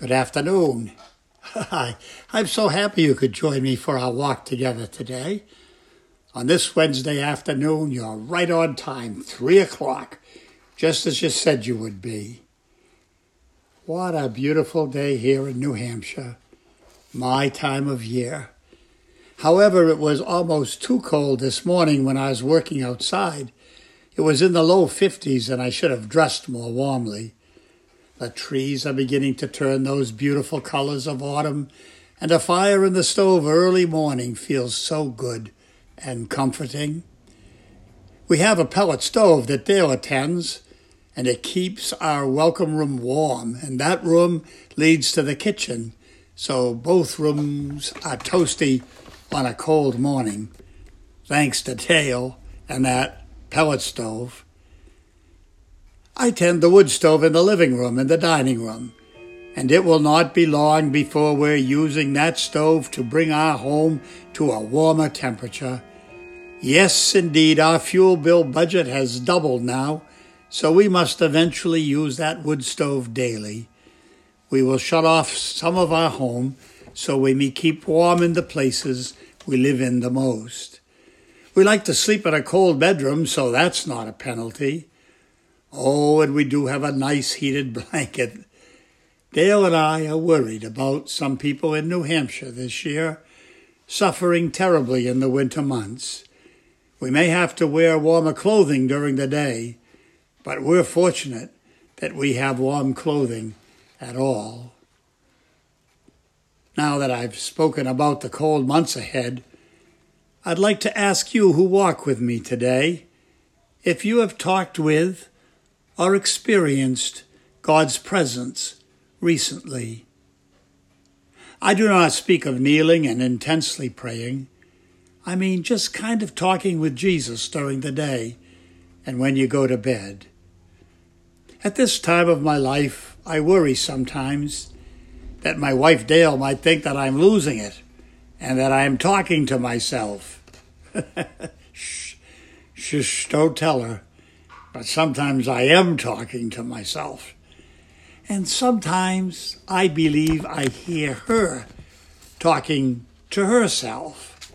Good afternoon. Hi, I'm so happy you could join me for our walk together today. On this Wednesday afternoon, you're right on time, 3 o'clock, just as you said you would be. What a beautiful day here in New Hampshire, my time of year. However, it was almost too cold this morning when I was working outside. It was in the low 50s and I should have dressed more warmly. The trees are beginning to turn those beautiful colors of autumn, and a fire in the stove early morning feels so good and comforting. We have a pellet stove that Dale attends, and it keeps our welcome room warm, and that room leads to the kitchen, so both rooms are toasty on a cold morning, thanks to Dale and that pellet stove. I tend the wood stove in the living room and the dining room, and it will not be long before we're using that stove to bring our home to a warmer temperature. Yes, indeed, our fuel bill budget has doubled now, so we must eventually use that wood stove daily. We will shut off some of our home so we may keep warm in the places we live in the most. We like to sleep in a cold bedroom, so that's not a penalty. Oh, and we do have a nice heated blanket. Dale and I are worried about some people in New Hampshire this year, suffering terribly in the winter months. We may have to wear warmer clothing during the day, but we're fortunate that we have warm clothing at all. Now that I've spoken about the cold months ahead, I'd like to ask you who walk with me today if you have talked with or experienced God's presence recently. I do not speak of kneeling and intensely praying. I mean just kind of talking with Jesus during the day and when you go to bed. At this time of my life, I worry sometimes that my wife Dale might think that I'm losing it and that I am talking to myself. shh, shh, don't tell her but sometimes I am talking to myself. And sometimes I believe I hear her talking to herself.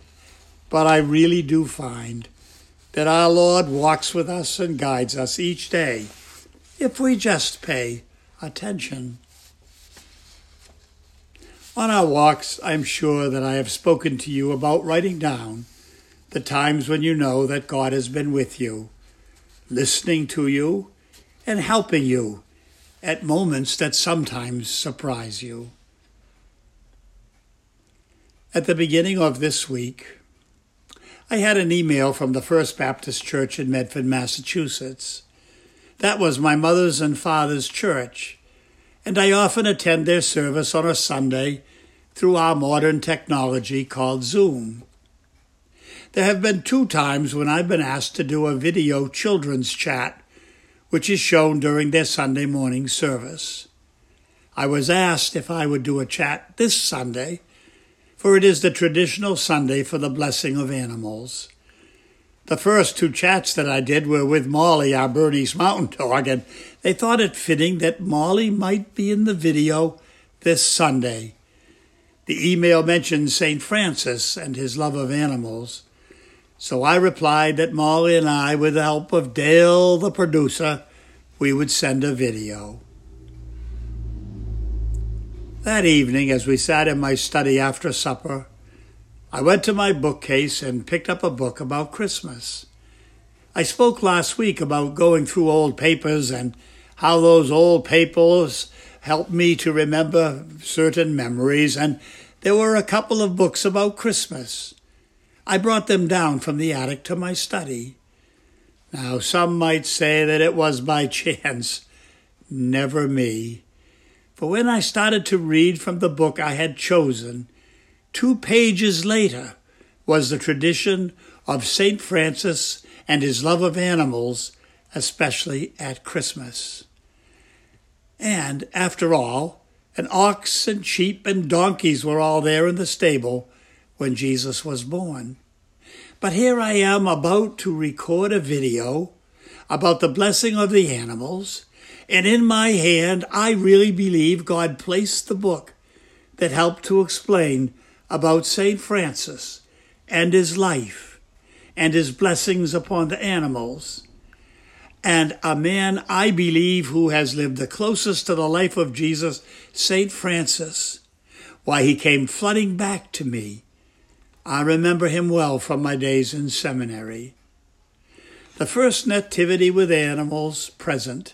But I really do find that our Lord walks with us and guides us each day if we just pay attention. On our walks, I'm sure that I have spoken to you about writing down the times when you know that God has been with you listening to you, and helping you at moments that sometimes surprise you. At the beginning of this week, I had an email from the First Baptist Church in Medford, Massachusetts. That was my mother's and father's church, and I often attend their service on a Sunday through our modern technology called Zoom. There have been two times when I've been asked to do a video children's chat, which is shown during their Sunday morning service. I was asked if I would do a chat this Sunday, for it is the traditional Sunday for the blessing of animals. The first two chats that I did were with Molly, our Bernese mountain dog, and they thought it fitting that Molly might be in the video this Sunday. The email mentioned St. Francis and his love of animals. So I replied that Molly and I, with the help of Dale, the producer, we would send a video. That evening, as we sat in my study after supper, I went to my bookcase and picked up a book about Christmas. I spoke last week about going through old papers and how those old papers helped me to remember certain memories, and there were a couple of books about Christmas. I brought them down from the attic to my study. Now, some might say that it was by chance. Never me. For when I started to read from the book I had chosen, two pages later was the tradition of St. Francis and his love of animals, especially at Christmas. And, after all, an ox and sheep and donkeys were all there in the stable when Jesus was born. But here I am about to record a video about the blessing of the animals, And in my hand, I really believe God placed the book that helped to explain about St. Francis and his life and his blessings upon the animals. And a man I believe who has lived the closest to the life of Jesus, St. Francis, why he came flooding back to me. I remember him well from my days in seminary. The first nativity with animals present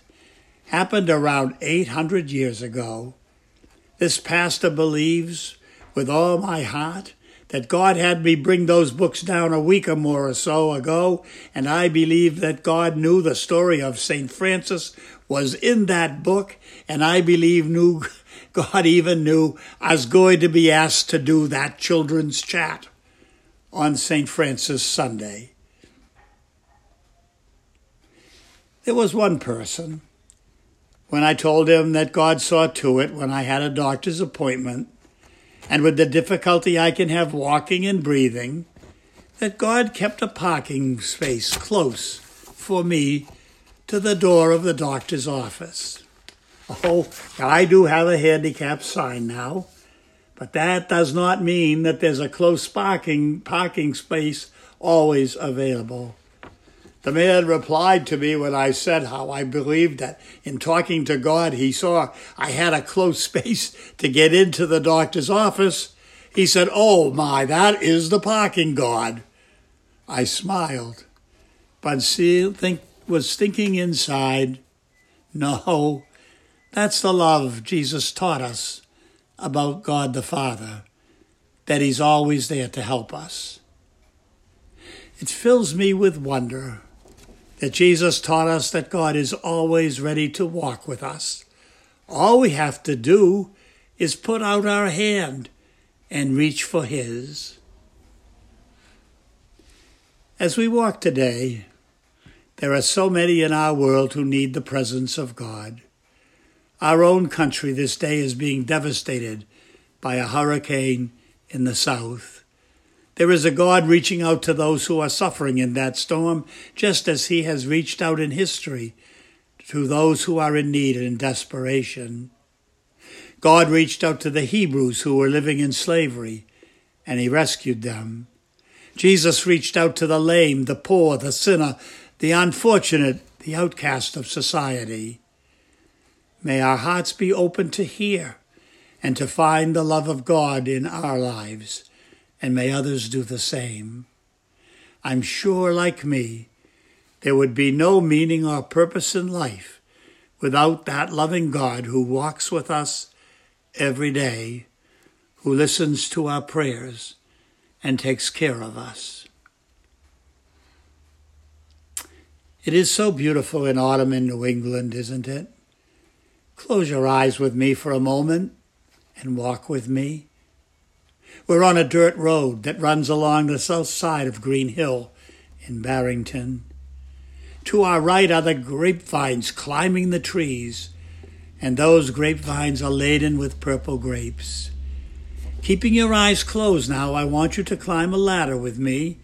happened around 800 years ago. This pastor believes with all my heart that God had me bring those books down a week or more or so ago, and I believe that God knew the story of St. Francis was in that book, and I believe knew God even knew I was going to be asked to do that children's chat on St. Francis Sunday. There was one person, when I told him that God saw to it when I had a doctor's appointment, and with the difficulty I can have walking and breathing, that God kept a parking space close for me to the door of the doctor's office. Oh, I do have a handicap sign now, but that does not mean that there's a close parking parking space always available. The man replied to me when I said how I believed that in talking to God, he saw I had a close space to get into the doctor's office. He said, Oh my, that is the parking God. I smiled, but see, think, was thinking inside, no, that's the love Jesus taught us about God the Father, that He's always there to help us. It fills me with wonder that Jesus taught us that God is always ready to walk with us. All we have to do is put out our hand and reach for His. As we walk today, there are so many in our world who need the presence of God. Our own country this day is being devastated by a hurricane in the south. There is a God reaching out to those who are suffering in that storm, just as He has reached out in history to those who are in need and in desperation. God reached out to the Hebrews who were living in slavery, and He rescued them. Jesus reached out to the lame, the poor, the sinner, the unfortunate, the outcast of society. May our hearts be open to hear and to find the love of God in our lives, and may others do the same. I'm sure, like me, there would be no meaning or purpose in life without that loving God who walks with us every day, who listens to our prayers and takes care of us. It is so beautiful in autumn in New England, isn't it? Close your eyes with me for a moment and walk with me. We're on a dirt road that runs along the south side of Green Hill in Barrington. To our right are the grapevines climbing the trees, and those grapevines are laden with purple grapes. Keeping your eyes closed now, I want you to climb a ladder with me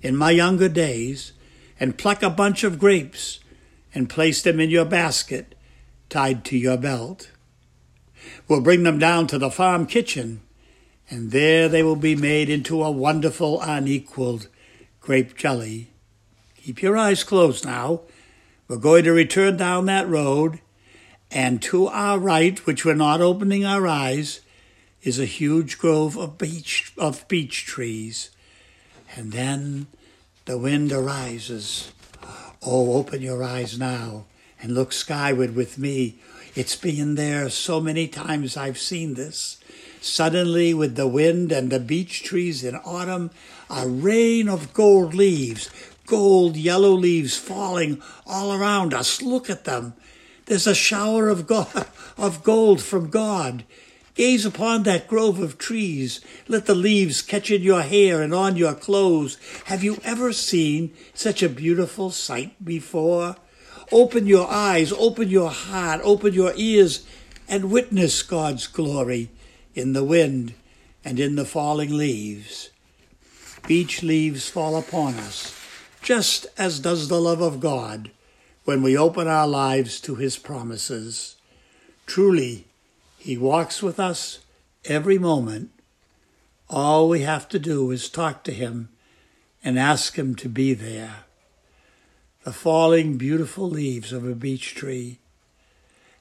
in my younger days and pluck a bunch of grapes and place them in your basket tied to your belt. We'll bring them down to the farm kitchen, and there they will be made into a wonderful, unequaled grape jelly. Keep your eyes closed now. We're going to return down that road, and to our right, which we're not opening our eyes, is a huge grove of beech, of beech trees. And then the wind arises. Oh, open your eyes now and look skyward with me. It's been there so many times I've seen this. Suddenly, with the wind and the beech trees in autumn, a rain of gold leaves, gold yellow leaves falling all around us. Look at them. There's a shower of, of gold from God. Gaze upon that grove of trees. Let the leaves catch in your hair and on your clothes. Have you ever seen such a beautiful sight before? Open your eyes, open your heart, open your ears, and witness God's glory in the wind and in the falling leaves. Beech leaves fall upon us, just as does the love of God when we open our lives to His promises. Truly, He walks with us every moment. All we have to do is talk to Him and ask Him to be there. The falling beautiful leaves of a beech tree,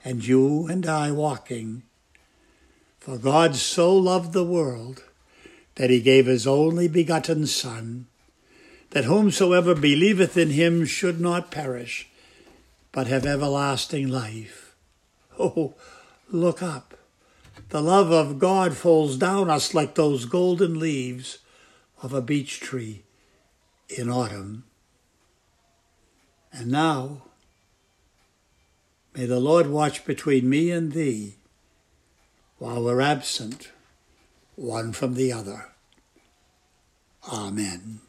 and you and I walking. For God so loved the world that he gave his only begotten Son, that whomsoever believeth in him should not perish, but have everlasting life. Oh, look up. The love of God falls down us like those golden leaves of a beech tree in autumn. And now, may the Lord watch between me and thee while we're absent one from the other. Amen.